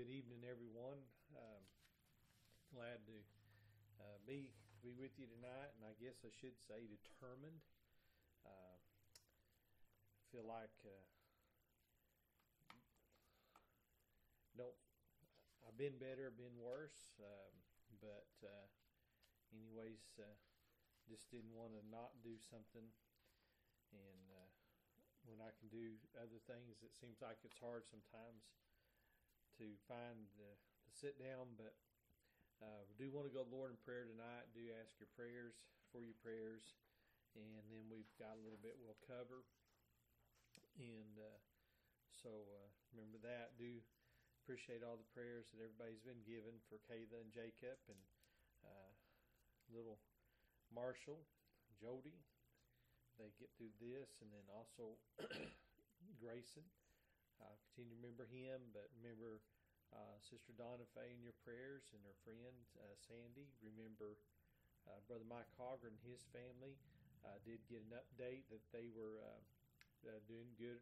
good evening, everyone. Um, glad to uh, be be with you tonight, and I guess I should say determined. Uh, feel like uh, don't. I've been better, been worse, um, but uh, anyways, uh, just didn't want to not do something, and uh, when I can do other things, it seems like it's hard sometimes to find the, the sit down. But uh, we do want to go Lord in prayer tonight. Do ask your prayers for your prayers, and then we've got a little bit we'll cover. And uh, so uh, remember that. Do appreciate all the prayers that everybody's been given for Kayla and Jacob and uh, little Marshall, Jody, they get through this, and then also Grayson. Uh, continue to remember him, but remember uh, Sister Donna Fay in your prayers and her friend uh, Sandy. Remember uh, Brother Mike Hoggard and his family. Uh, did get an update that they were uh, doing good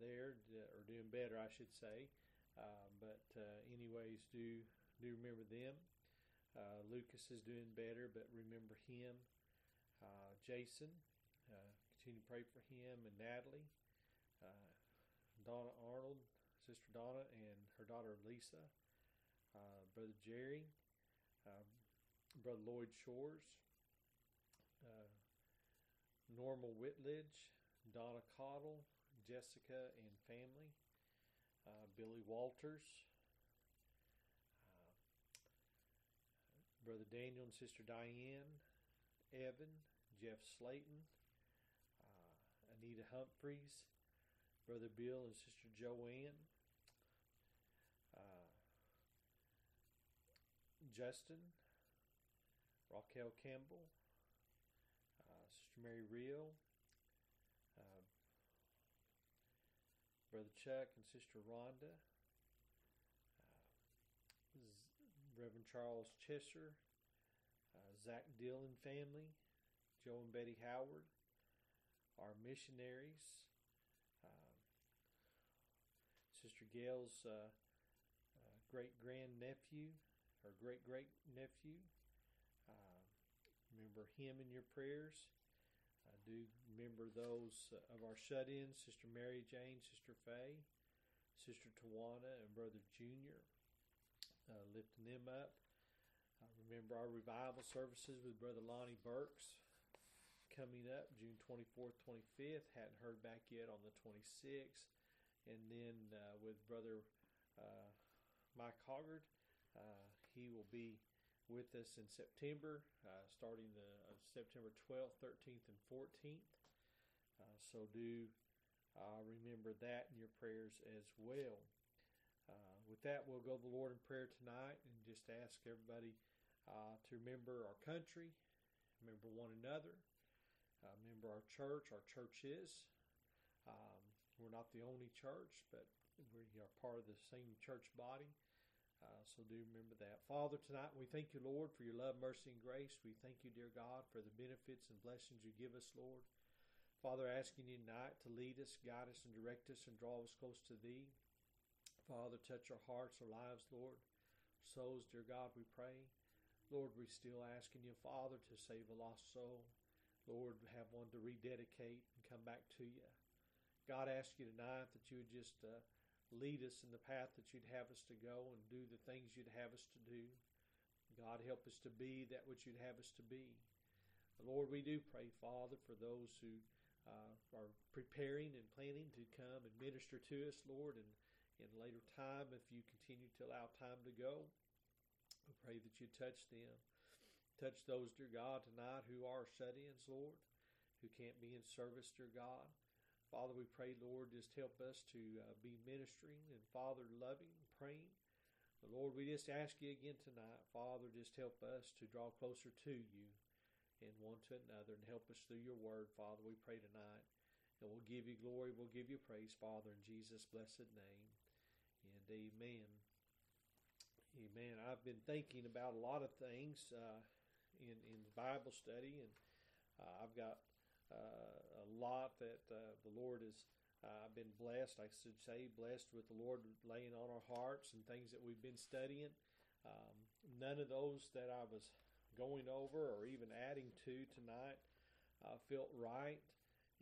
there, or doing better, I should say. but anyways, do do remember them. Lucas is doing better, but remember him. Jason, uh, continue to pray for him and Natalie, uh, Donna Arnold, Sister Donna, and her daughter Lisa, uh, Brother Jerry, um, Brother Lloyd Shores, uh, Normal Whitledge, Donna Cottle, Jessica and family, uh, Billy Walters, Brother Daniel and Sister Diane, Evan, Jeff Slayton, Anita Humphreys, Brother Bill and Sister Joanne, uh, Justin, Raquel Campbell, uh, Sister Mary Real, uh, Brother Chuck and Sister Rhonda, uh, Reverend Charles Chesser, uh, Zach Dillon family, Joe and Betty Howard, our missionaries, uh, Sister Gail's uh, uh, great grandnephew, or great great nephew. Uh, remember him in your prayers. I do remember those uh, of our shut ins Sister Mary Jane, Sister Faye, Sister Tawana, and Brother Junior, uh, lifting them up. I remember our revival services with Brother Lonnie Burks coming up June 24th, 25th. Hadn't heard back yet on the 26th. And then uh, with Brother uh, Mike Hoggard, uh, he will be with us in September, uh, starting the uh, September 12th, 13th, and 14th. Uh, so do remember that in your prayers as well. with that, we'll go to the Lord in prayer tonight and just ask everybody to remember our country, remember one another, uh, member our church, our churches. Um, we're not the only church, but we are part of the same church body. Uh, so do remember that. Father, tonight we thank you, Lord, for your love, mercy, and grace. We thank you, dear God, for the benefits and blessings you give us, Lord. Father, asking you tonight to lead us, guide us, and direct us and draw us close to thee. Father, touch our hearts, our lives, Lord. Souls, dear God, we pray. Lord, we're still asking you, Father, to save a lost soul. Lord, have one to rededicate and come back to you. God asks you tonight that you would just uh, lead us in the path that you'd have us to go and do the things you'd have us to do. God, help us to be that which you'd have us to be. Lord, we do pray, Father, for those who uh, are preparing and planning to come and minister to us, Lord, and in later time, if you continue to allow time to go, we pray that you touch them. Touch those, dear God, tonight who are shut ins, Lord, who can't be in service, dear God. Father, we pray, Lord, just help us to uh, be ministering and, Father, loving, praying. But Lord, we just ask you again tonight, Father, just help us to draw closer to you and one to another and help us through your word, Father. We pray tonight. And we'll give you glory, we'll give you praise, Father, in Jesus' blessed name. And amen. Amen. I've been thinking about a lot of things. Uh, in in Bible study, and uh, I've got a lot that uh, the Lord has Uh, been blessed, I should say, blessed with the Lord laying on our hearts and things that we've been studying. Um, none of those that I was going over or even adding to tonight uh, felt right.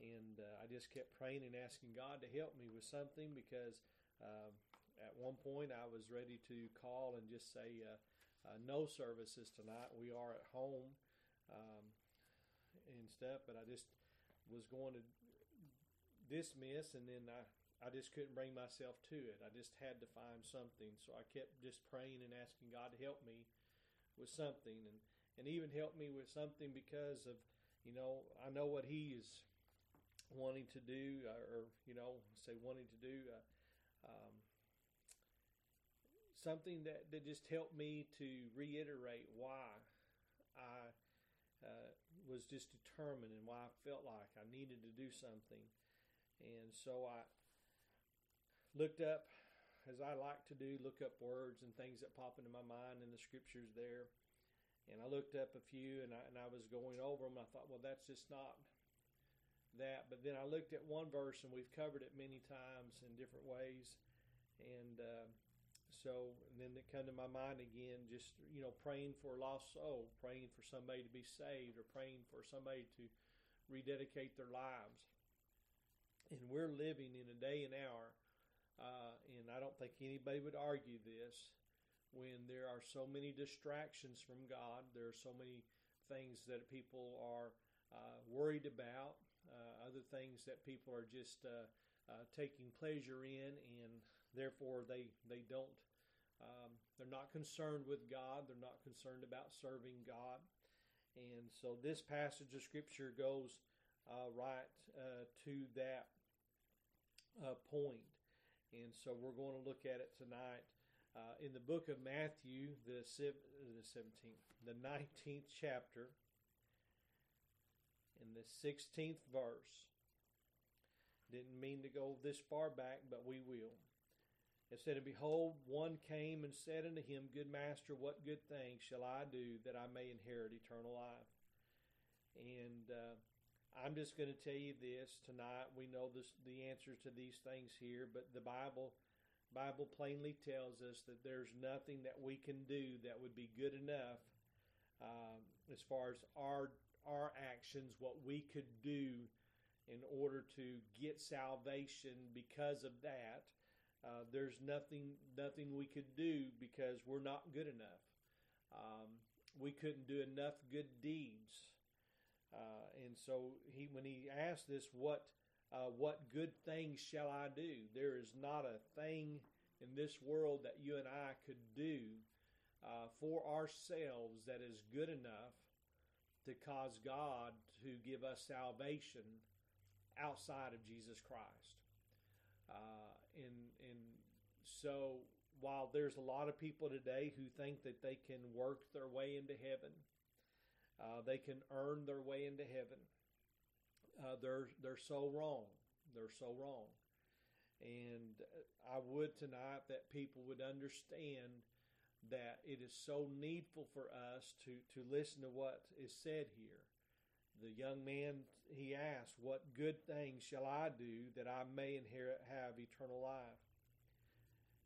And uh, I just kept praying and asking God to help me with something because um, at one point I was ready to call and just say, uh, uh, no services tonight. We are at home um, and stuff, but I just was going to dismiss, and then I, I just couldn't bring myself to it. I just had to find something. So I kept just praying and asking God to help me with something and, and even help me with something because of, you know, I know what He is wanting to do, or, you know, say wanting to do. Uh, um, something that, that just helped me to reiterate why I uh, was just determined and why I felt like I needed to do something. And so I looked up, as I like to do, look up words and things that pop into my mind and the scriptures there. And I looked up a few and I, and I was going over them. I thought, well, that's just not that. But then I looked at one verse, and we've covered it many times in different ways. And uh, so, then it come to my mind again, just you know, praying for a lost soul, praying for somebody to be saved, or praying for somebody to rededicate their lives. And we're living in a day and hour, uh, and I don't think anybody would argue this, when there are so many distractions from God, there are so many things that people are uh, worried about, uh, other things that people are just uh, uh, taking pleasure in, and therefore they they don't. Um, they're not concerned with God. They're not concerned about serving God. And so this passage of Scripture goes uh, right uh, to that uh, point. And so we're going to look at it tonight. Uh, in the book of Matthew, the, the 17th, the 19th chapter, in the 16th verse. Didn't mean to go this far back, but we will. It said, And behold, one came and said unto him, Good master, what good thing shall I do that I may inherit eternal life? And uh, I'm just going to tell you this tonight. We know this, the answer to these things here, but the Bible Bible plainly tells us that there's nothing that we can do that would be good enough um, as far as our our actions, what we could do in order to get salvation because of that. Uh, there's nothing nothing we could do because we're not good enough. Um, we couldn't do enough good deeds, uh, and so he when he asked this, what uh, what good things shall I do? There is not a thing in this world that you and I could do uh, for ourselves that is good enough to cause God to give us salvation outside of Jesus Christ. Uh, and and so while there's a lot of people today who think that they can work their way into heaven, uh, they can earn their way into heaven. Uh, they're they're so wrong. They're so wrong. And I would tonight that people would understand that it is so needful for us to, to listen to what is said here. The young man, he asked, What good thing shall I do that I may inherit, have eternal life?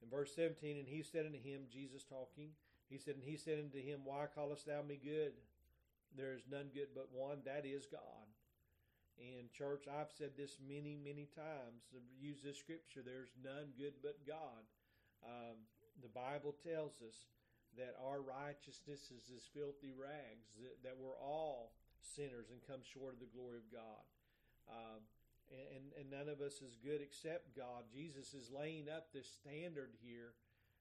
In verse 17, and he said unto him, Jesus talking, he said, And he said unto him, Why callest thou me good? There is none good but one, that is God. And, church, I've said this many, many times. Use this scripture there's none good but God. Um, the Bible tells us that our righteousness is as filthy rags, that, that we're all sinners and come short of the glory of God. Uh, and, and none of us is good except God. Jesus is laying up this standard here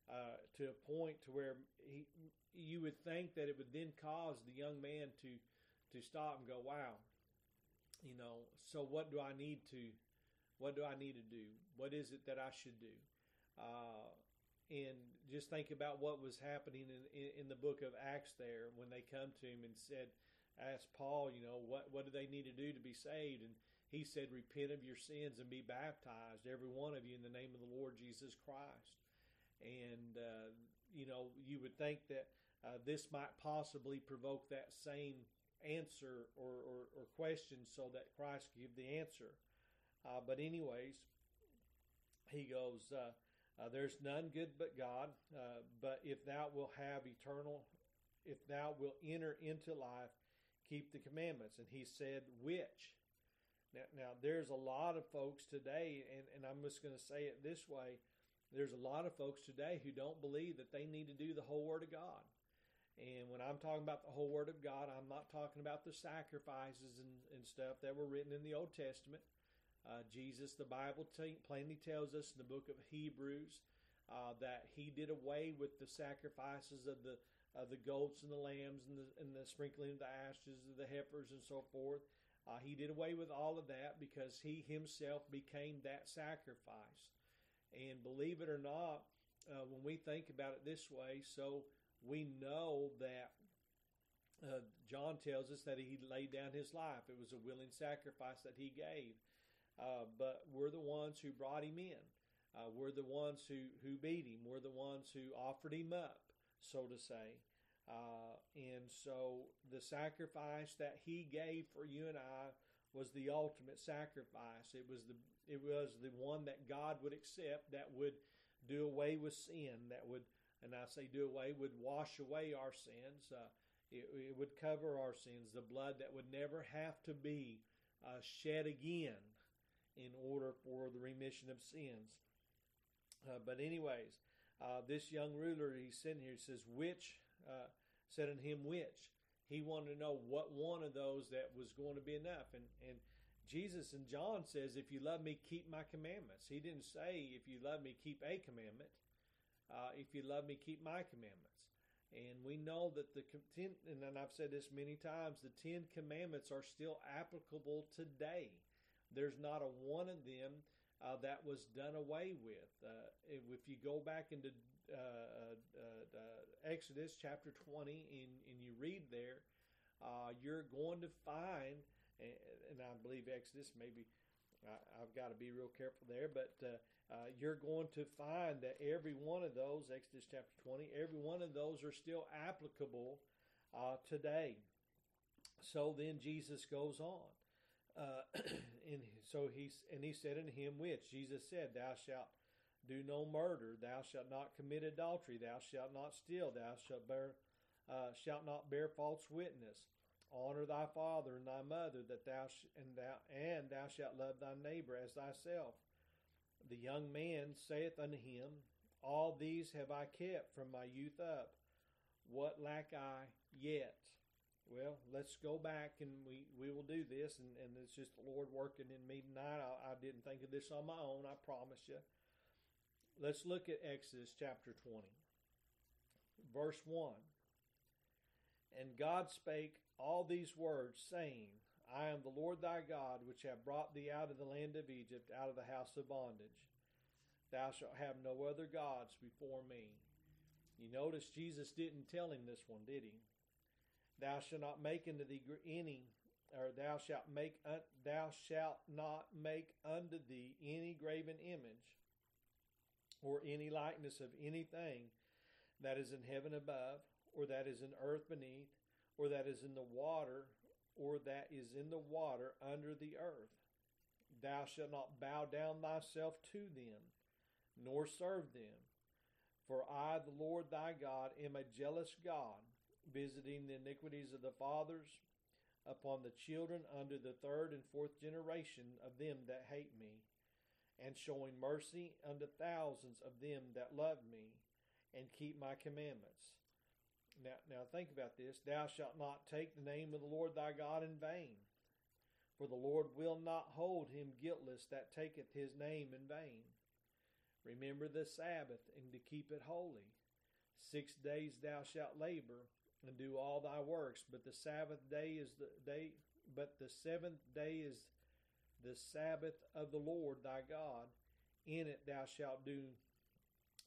uh, to a point to where he, you would think that it would then cause the young man to to stop and go, "Wow, you know, so what do I need to, what do I need to do? What is it that I should do?" Uh, and just think about what was happening in, in, in, the book of Acts there when they come to him and said, asked Paul, you know, what, what do they need to do to be saved? And he said, repent of your sins and be baptized, every one of you, in the name of the Lord Jesus Christ. And, uh, you know, you would think that uh, this might possibly provoke that same answer or, or, or question so that Christ could give the answer. Uh, but anyways, he goes, uh, uh, There's none good but God, uh, but if thou wilt have eternal, if thou wilt enter into life, keep the commandments. And he said, Which? Now, now there's a lot of folks today, and, and I'm just going to say it this way there's a lot of folks today who don't believe that they need to do the whole Word of God. And when I'm talking about the whole Word of God, I'm not talking about the sacrifices and, and stuff that were written in the Old Testament. Uh, Jesus, the Bible t- plainly tells us in the book of Hebrews uh, that He did away with the sacrifices of the of the goats and the lambs and the, and the sprinkling of the ashes of the heifers and so forth. Uh, he did away with all of that because He Himself became that sacrifice. And believe it or not, uh, when we think about it this way, so we know that uh, John tells us that he laid down his life. It was a willing sacrifice that he gave. Uh, but we're the ones who brought him in. Uh, we're the ones who, who beat him. We're the ones who offered him up, so to say. Uh, and so the sacrifice that he gave for you and I was the ultimate sacrifice. It was the it was the one that God would accept that would do away with sin, that would, and I say do away, would wash away our sins. Uh, it, it, would cover our sins, the blood that would never have to be uh, shed again in order for the remission of sins. Uh, but anyways, uh, this young ruler, he's sitting here, he says, which, uh, said unto him, which? He wanted to know what one of those that was going to be enough. And, and Jesus and John says, If you love me, keep my commandments. He didn't say, If you love me, keep a commandment. Uh, if you love me, keep my commandments. And we know that the ten, and I've said this many times, the Ten Commandments are still applicable today. There's not a one of them uh, that was done away with. Uh, if you go back into uh, uh, uh, Exodus chapter 20 and, and you read there, you're going to find and, and I believe Exodus maybe. I, have got to be real careful there, but uh, uh, you're going to find that every one of those, Exodus chapter 20, every one of those are still applicable uh, today. So then Jesus goes on. Uh, and so he and he said unto him, which Jesus said, Thou shalt do no murder, thou shalt not commit adultery, thou shalt not steal, thou shalt bear uh, shalt not bear false witness, Honor thy father and thy mother, that thou sh- and thou and thou shalt love thy neighbor as thyself. The young man saith unto him, All these have I kept from my youth up. What lack I yet? Well, let's go back and we, we will do this, and, and it's just the Lord working in me tonight. I, I didn't think of this on my own, I promise you. Let's look at Exodus chapter 20, verse 1. And God spake all these words, saying, I am the Lord thy God, which have brought thee out of the land of Egypt, out of the house of bondage. Thou shalt have no other gods before me. You notice Jesus didn't tell him this one, did he? Thou shalt not make unto thee any, or thou shalt make, thou shalt not make unto thee any graven image, or any likeness of anything that is in heaven above, or that is in earth beneath, or that is in the water, or that is in the water under the earth. Thou shalt not bow down thyself to them, nor serve them. For I, the Lord thy God, am a jealous God, visiting the iniquities of the fathers upon the children unto the third and fourth generation of them that hate me, and showing mercy unto thousands of them that love me, and keep my commandments. Now, now think about this. Thou shalt not take the name of the Lord thy God in vain. For the Lord will not hold him guiltless that taketh his name in vain. Remember the Sabbath and to keep it holy. Six days thou shalt labor and do all thy works, but the Sabbath day is the day but the seventh day is the Sabbath of the Lord thy God. In it thou shalt do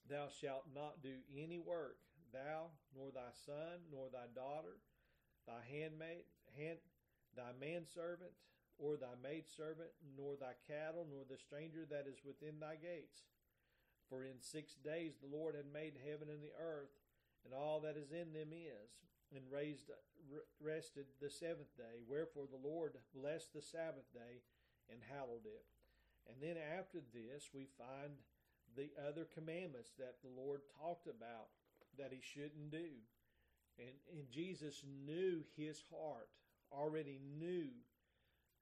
thou shalt not do any work, thou, nor thy son, nor thy daughter, thy handmaid, hand, thy manservant, or thy maidservant, nor thy cattle, nor the stranger that is within thy gates. For in six days the Lord had made heaven and the earth, and all that is in them is, and raised, rested the seventh day. Wherefore the Lord blessed the Sabbath day and hallowed it. And then after this, we find the other commandments that the Lord talked about that he shouldn't do. And, and Jesus knew his heart, already knew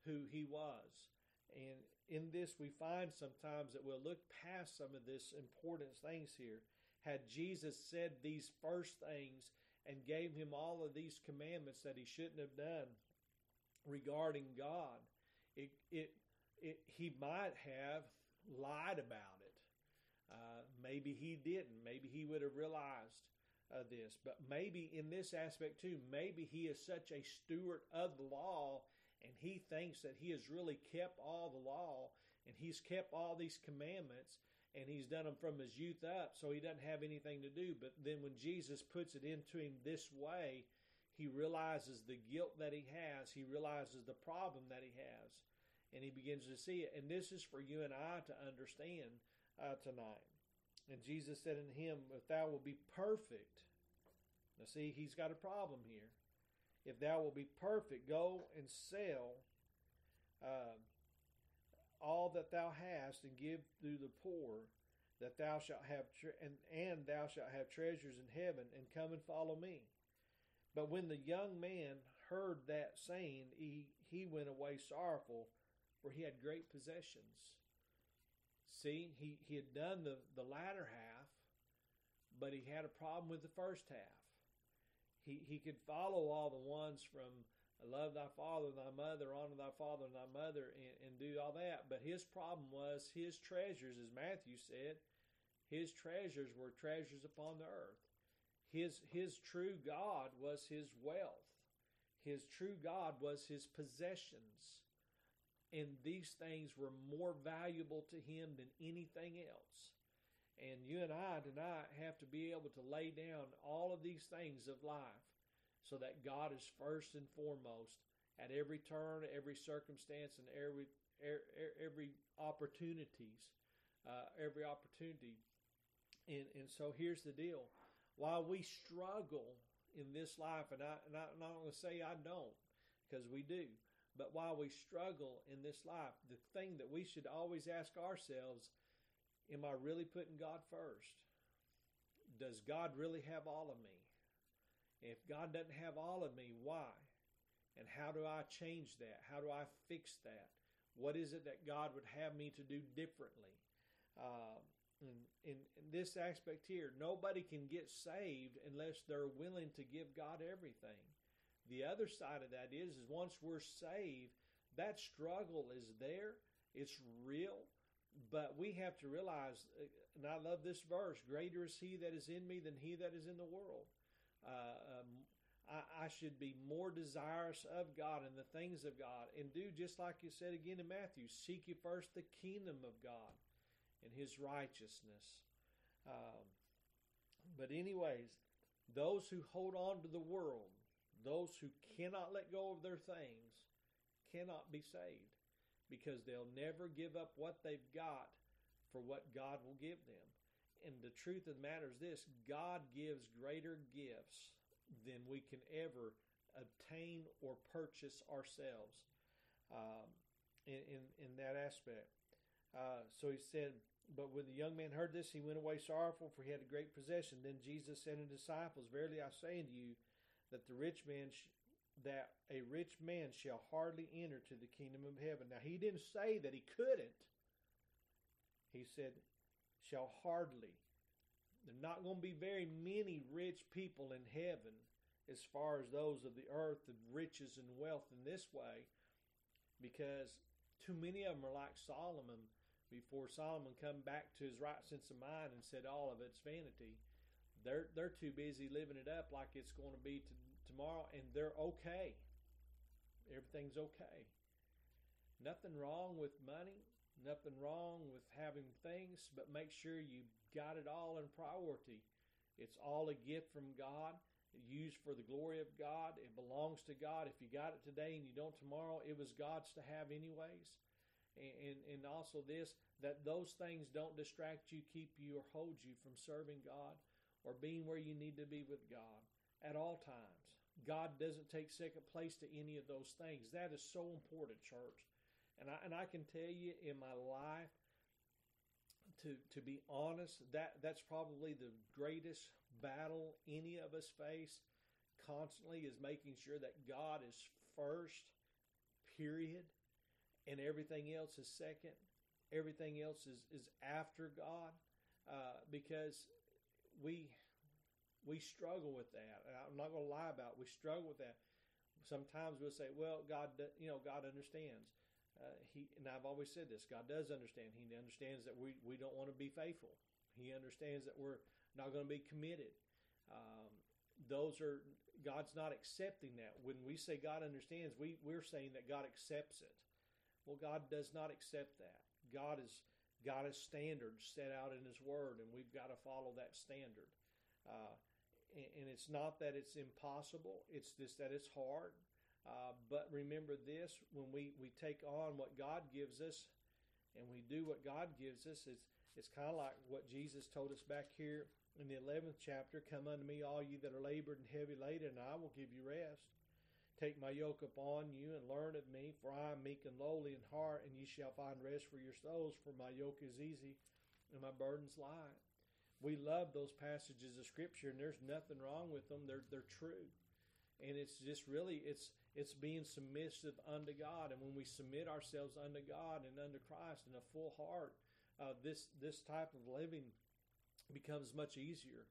who he was. And in this, we find sometimes that we'll look past some of this important things here. Had Jesus said these first things and gave him all of these commandments that he shouldn't have done regarding God, it, it, it, he might have lied about it. Uh, maybe he didn't. Maybe he would have realized uh, this. But maybe in this aspect too, maybe he is such a steward of the law and he thinks that he has really kept all the law and he's kept all these commandments and he's done them from his youth up, so he doesn't have anything to do. But then when Jesus puts it into him this way, he realizes the guilt that he has, he realizes the problem that he has, and he begins to see it. And this is for you and I to understand uh, tonight. And Jesus said unto him, If thou wilt be perfect, now see, he's got a problem here. If thou wilt be perfect, go and sell uh, all that thou hast and give to the poor, that thou shalt have tre- and, and thou shalt have treasures in heaven, and come and follow me. But when the young man heard that saying, he, he went away sorrowful, for he had great possessions. See, he, he had done the, the latter half, but he had a problem with the first half. He, he could follow all the ones from love thy father and thy mother, honor thy father and thy mother, and, and do all that. But his problem was his treasures, as Matthew said, his treasures were treasures upon the earth. His, his true God was his wealth. His true God was his possessions. And these things were more valuable to him than anything else. And you and I tonight have to be able to lay down all of these things of life so that God is first and foremost at every turn, every circumstance, and every every opportunities, uh, every opportunity. And and so here's the deal: while we struggle in this life, and I and I, am not going to say I don't, because we do. But while we struggle in this life, the thing that we should always ask ourselves Am I really putting God first? Does God really have all of me? If God doesn't have all of me, why? And how do I change that? How do I fix that? What is it that God would have me to do differently? Uh, in, in, in this aspect here, nobody can get saved unless they're willing to give God everything. The other side of that is, is once we're saved, that struggle is there. It's real. But we have to realize, uh, and I love this verse greater is he that is in me than he that is in the world. Uh, um, I, I, should be more desirous of God and the things of God and do just like you said again in Matthew seek you first the kingdom of God and his righteousness. Um, but, anyways, those who hold on to the world, those who cannot let go of their things, cannot be saved because they'll never give up what they've got for what God will give them. And the truth of the matter is this God gives greater gifts than we can ever obtain or purchase ourselves um, in, in, in, that aspect. Uh, so he said, But when the young man heard this, he went away sorrowful, for he had a great possession. Then Jesus said to the disciples, Verily I say unto you, that the rich man sh- that a rich man shall hardly enter to the kingdom of heaven. Now, he didn't say that he couldn't. He said, shall hardly. There are not going to be very many rich people in heaven as far as those of the earth of riches and wealth in this way because too many of them are like Solomon before Solomon come back to his right sense of mind and said all of it's vanity. They're they're too busy living it up like it's going to be to, tomorrow, and they're okay. Everything's okay. Nothing wrong with money, nothing wrong with having things, but make sure you got it all in priority. It's all a gift from God, used for the glory of God. It belongs to God. If you got it today and you don't tomorrow, it was God's to have anyways. And, and, and also this, that those things don't distract you, keep you, or hold you from serving God or being where you need to be with God at all times. God doesn't take second place to any of those things. That is so important, church. And I, and I can tell you in my life, to to be honest, that that's probably the greatest battle any of us face constantly is making sure that God is first, period, and everything else is second. Everything else is, is after God, uh, because we we struggle with that. I'm not going to lie about it. we struggle with that. Sometimes we'll say, "Well, God, you know, God understands." Uh, he and I've always said this. God does understand. He understands that we we don't want to be faithful. He understands that we're not going to be committed. Um, those are God's not accepting that. When we say God understands, we we're saying that God accepts it. Well, God does not accept that. God has God has standards set out in His Word, and we've got to follow that standard. Uh, and, and, it's not that it's impossible; it's just that it's hard. Uh, but remember this: when we we take on what God gives us, and we do what God gives us, it's it's kind of like what Jesus told us back here in the eleventh chapter. Come unto me, all you that are labored and heavy laden, and I will give you rest. Take my yoke upon you and learn of me, for I am meek and lowly in heart, and ye shall find rest for your souls. For my yoke is easy and my burden's light. We love those passages of Scripture, and there's nothing wrong with them. They're they're true, and it's just really it's it's being submissive unto God. And when we submit ourselves unto God and unto Christ in a full heart, uh, this this type of living becomes much easier.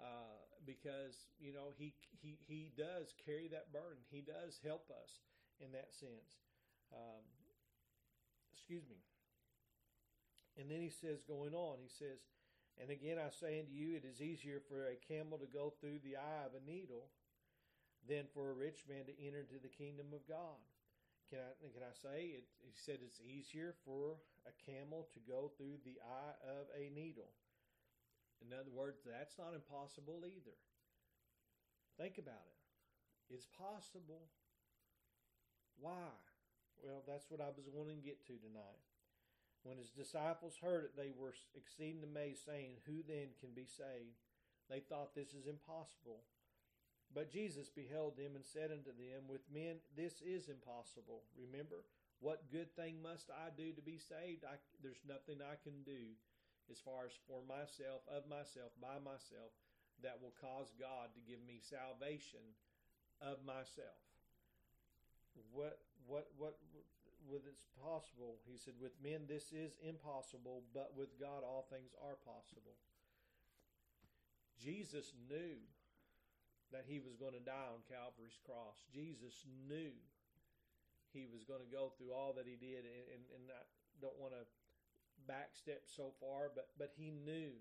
Uh, because you know he he he does carry that burden. He does help us in that sense. Um, excuse me. And then he says, going on, he says, and again I say unto you, it is easier for a camel to go through the eye of a needle than for a rich man to enter into the kingdom of God. Can I can I say it? He said it's easier for a camel to go through the eye of a needle. In other words, that's not impossible either. Think about it. It's possible. Why? Well, that's what I was wanting to get to tonight. When his disciples heard it, they were exceeding amazed, saying, Who then can be saved? They thought this is impossible. But Jesus beheld them and said unto them, With men this is impossible. Remember, what good thing must I do to be saved? I, there's nothing I can do as far as for myself, of myself, by myself, that will cause God to give me salvation of myself. What what what with it's possible? He said, with men this is impossible, but with God all things are possible. Jesus knew that he was going to die on Calvary's cross. Jesus knew he was going to go through all that he did, and, and, and I don't want to backstep so far, but but he knew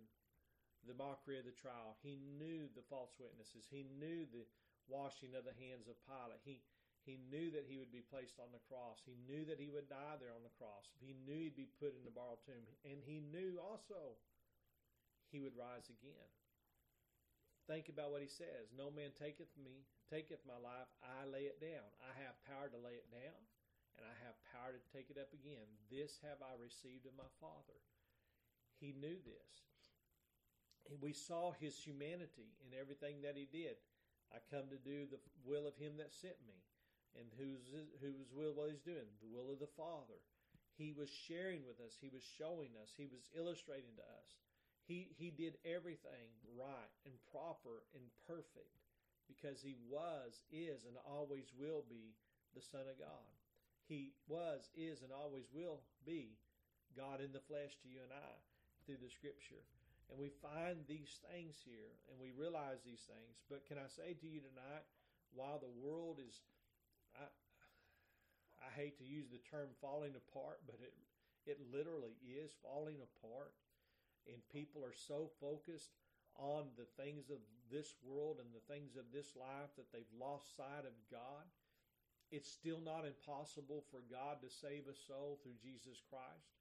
the mockery of the trial. He knew the false witnesses. He knew the washing of the hands of Pilate. He he knew that he would be placed on the cross. He knew that he would die there on the cross. He knew he'd be put in the borrowed tomb. And he knew also he would rise again. Think about what he says. No man taketh me, taketh my life, I lay it down. I have power to lay it down, and I have power to take it up again. This have I received of my Father. He knew this we saw his humanity in everything that he did. I come to do the will of him that sent me. And whose whose will was he doing? The will of the Father. He was sharing with us. He was showing us. He was illustrating to us. He he did everything right and proper and perfect because he was, is, and always will be the Son of God. He was, is, and always will be God in the flesh to you and I through the Scripture. And we find these things here and we realize these things. But can I say to you tonight, while the world is, I, I hate to use the term falling apart, but it, it literally is falling apart. And people are so focused on the things of this world and the things of this life that they've lost sight of God. It's still not impossible for God to save a soul through Jesus Christ.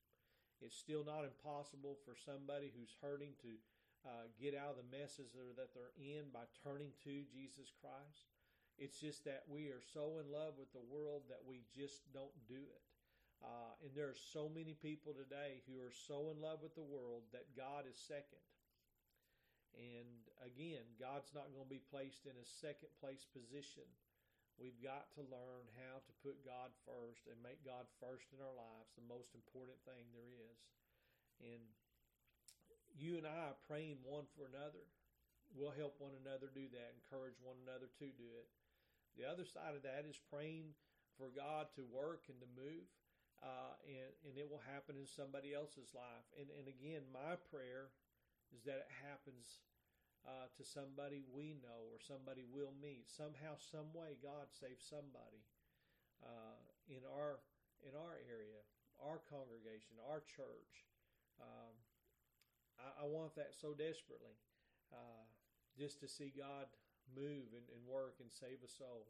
It's still not impossible for somebody who's hurting to uh, get out of the messes that they're in by turning to Jesus Christ. It's just that we are so in love with the world that we just don't do it. Uh, and there are so many people today who are so in love with the world that God is second. And again, God's not going to be placed in a second place position We've got to learn how to put God first and make God first in our lives, the most important thing there is. And you and I praying one for another, we'll help one another do that, encourage one another to do it. The other side of that is praying for God to work and to move, uh, and, and it will happen in somebody else's life. And, and again, my prayer is that it happens uh, to somebody we know or somebody we'll meet. Somehow, some way, God saves somebody uh, in our in our area, our congregation, our church. Um, I, I, want that so desperately, uh, just to see God move and, and, work and save a soul.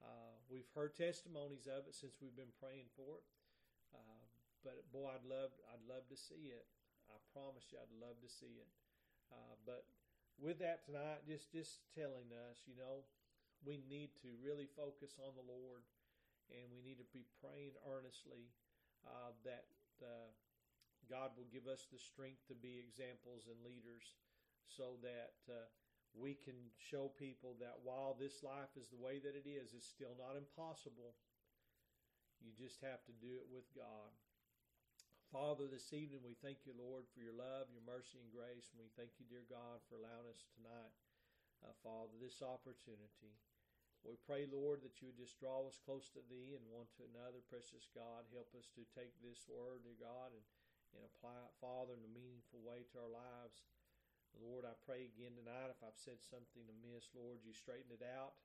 Uh, we've heard testimonies of it since we've been praying for it. Uh, but boy, I'd love I'd love to see it. I promise you, I'd love to see it. Uh, but with that tonight, just just telling us, you know, we need to really focus on the Lord, and we need to be praying earnestly uh, that uh, God will give us the strength to be examples and leaders, so that uh, we can show people that while this life is the way that it is, it's still not impossible. You just have to do it with God. Father, this evening we thank you, Lord, for your love, your mercy, and grace. And we thank you, dear God, for allowing us tonight, uh, Father, this opportunity. We pray, Lord, that you would just draw us close to thee and one to another. Precious God, help us to take this word, dear God, and, and apply it, Father, in a meaningful way to our lives. Lord, I pray again tonight if I've said something amiss, Lord, you straighten it out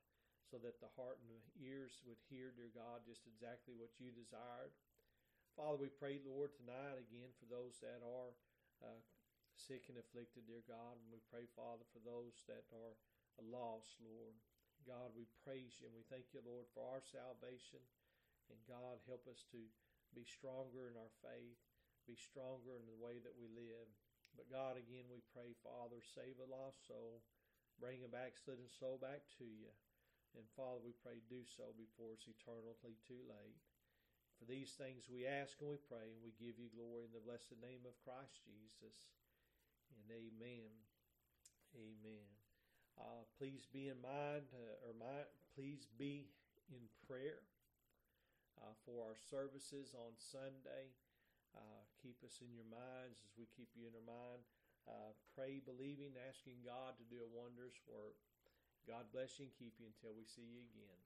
so that the heart and the ears would hear, dear God, just exactly what you desired. Father, we pray, Lord, tonight again for those that are uh, sick and afflicted, dear God. And we pray, Father, for those that are lost, Lord. God, we praise you and we thank you, Lord, for our salvation. And God, help us to be stronger in our faith, be stronger in the way that we live. But God, again, we pray, Father, save a lost soul, bring a backslidden soul back to you. And Father, we pray, do so before it's eternally too late. For these things we ask and we pray, and we give you glory in the blessed name of Christ Jesus. And amen. Amen. Uh, please be in mind, uh, or my, please be in prayer uh, for our services on Sunday. Uh, keep us in your minds as we keep you in our mind. Uh, pray, believing, asking God to do a wondrous work. God bless you and keep you until we see you again.